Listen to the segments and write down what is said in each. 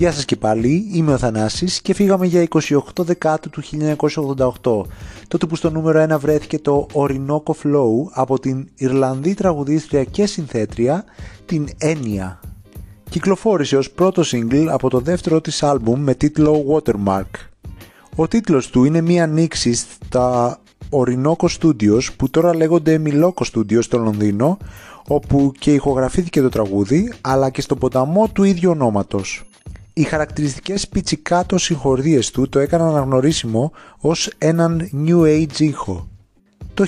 Γεια σας και πάλι, είμαι ο Θανάσης και φύγαμε για 28 Δεκάτου του 1988, τότε που στο νούμερο 1 βρέθηκε το Orinoco Flow από την Ιρλανδή τραγουδίστρια και συνθέτρια, την Ένια. Κυκλοφόρησε ως πρώτο single από το δεύτερο της άλμπουμ με τίτλο Watermark. Ο τίτλος του είναι μία ανοίξη στα Orinoco Studios που τώρα λέγονται Miloko Studios στο Λονδίνο όπου και ηχογραφήθηκε το τραγούδι αλλά και στο ποταμό του ίδιου ονόματος. Οι χαρακτηριστικές πιτσικάτο συγχωρδίες του το έκαναν αναγνωρίσιμο ως έναν New Age ήχο. Το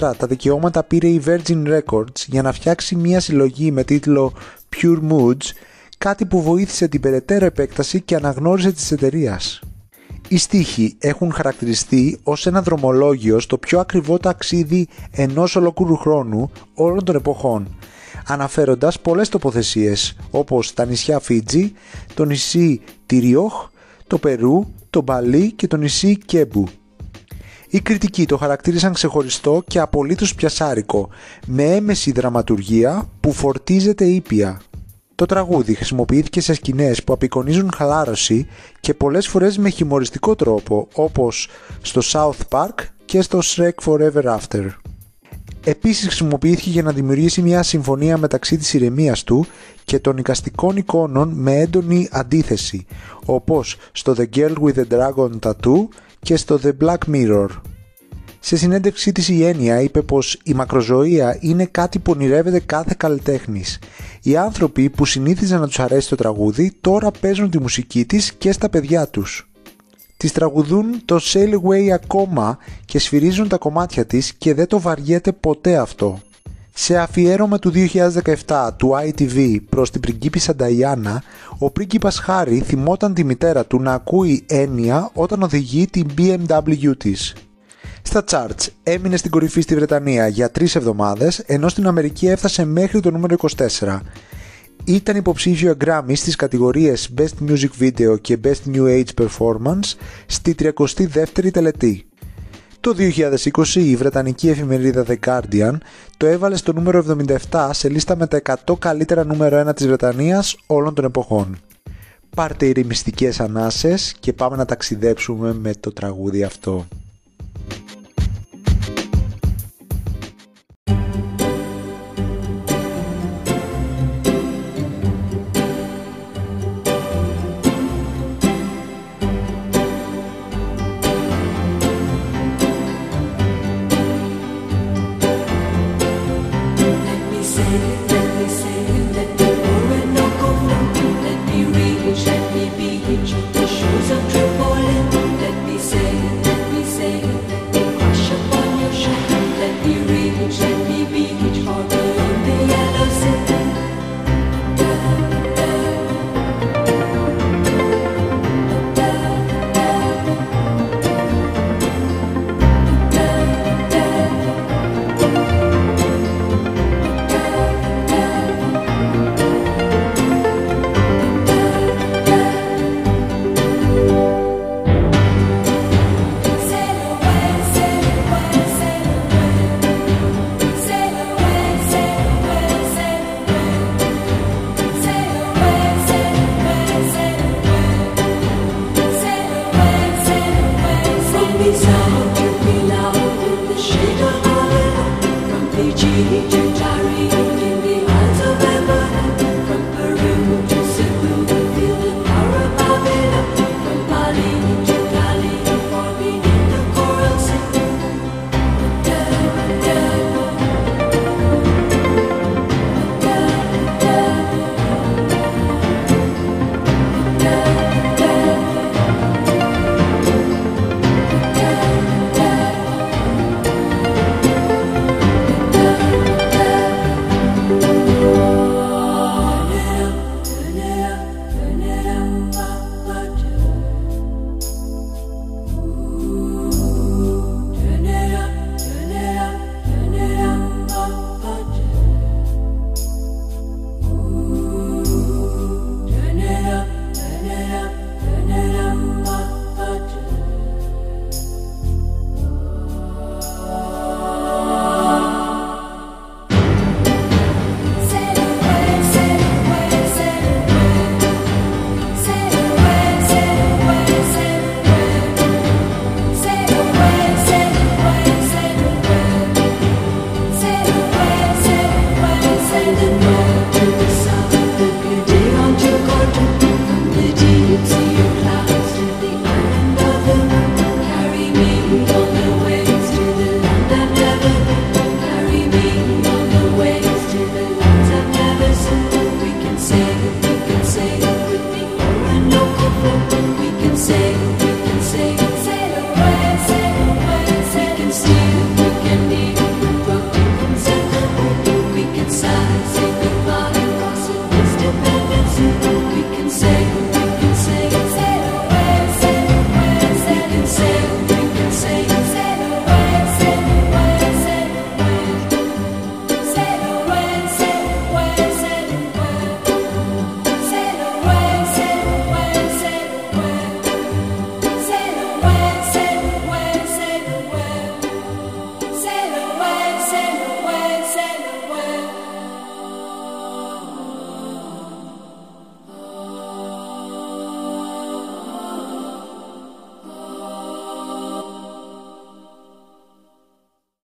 1994 τα δικαιώματα πήρε η Virgin Records για να φτιάξει μια συλλογή με τίτλο Pure Moods, κάτι που βοήθησε την περαιτέρω επέκταση και αναγνώρισε της εταιρείας. Οι στίχοι έχουν χαρακτηριστεί ως ένα δρομολόγιο στο πιο ακριβό ταξίδι ενός ολόκληρου χρόνου όλων των εποχών, αναφέροντας πολλές τοποθεσίες όπως τα νησιά Φίτζι, το νησί Τυριόχ, το Περού, το Μπαλί και το νησί Κέμπου. Οι κριτικοί το χαρακτήρισαν ξεχωριστό και απολύτως πιασάρικο, με έμεση δραματουργία που φορτίζεται ήπια. Το τραγούδι χρησιμοποιήθηκε σε σκηνές που απεικονίζουν χαλάρωση και πολλές φορές με χιμοριστικό τρόπο όπως στο South Park και στο Shrek Forever After. Επίσης χρησιμοποιήθηκε για να δημιουργήσει μια συμφωνία μεταξύ της ηρεμίας του και των οικαστικών εικόνων με έντονη αντίθεση, όπως στο The Girl with the Dragon Tattoo και στο The Black Mirror. Σε συνέντευξή της η Έννοια είπε πως η μακροζωία είναι κάτι που ονειρεύεται κάθε καλλιτέχνης. Οι άνθρωποι που συνήθιζαν να τους αρέσει το τραγούδι τώρα παίζουν τη μουσική της και στα παιδιά τους. Τις τραγουδούν το Sail Away ακόμα και σφυρίζουν τα κομμάτια της και δεν το βαριέται ποτέ αυτό. Σε αφιέρωμα του 2017 του ITV προς την πριγκίπισσα Νταϊάννα, ο πρίγκιπας Χάρη θυμόταν τη μητέρα του να ακούει έννοια όταν οδηγεί την BMW της. Στα charts έμεινε στην κορυφή στη Βρετανία για τρεις εβδομάδες, ενώ στην Αμερική έφτασε μέχρι το νούμερο 24. Ήταν υποψήφιο Grammy στις κατηγορίες Best Music Video και Best New Age Performance στη 32η τελετή. Το 2020 η βρετανική εφημερίδα The Guardian το έβαλε στο νούμερο 77 σε λίστα με τα 100 καλύτερα νούμερο 1 της Βρετανίας όλων των εποχών. Πάρτε ηρεμιστικές ανάσες και πάμε να ταξιδέψουμε με το τραγούδι αυτό. ser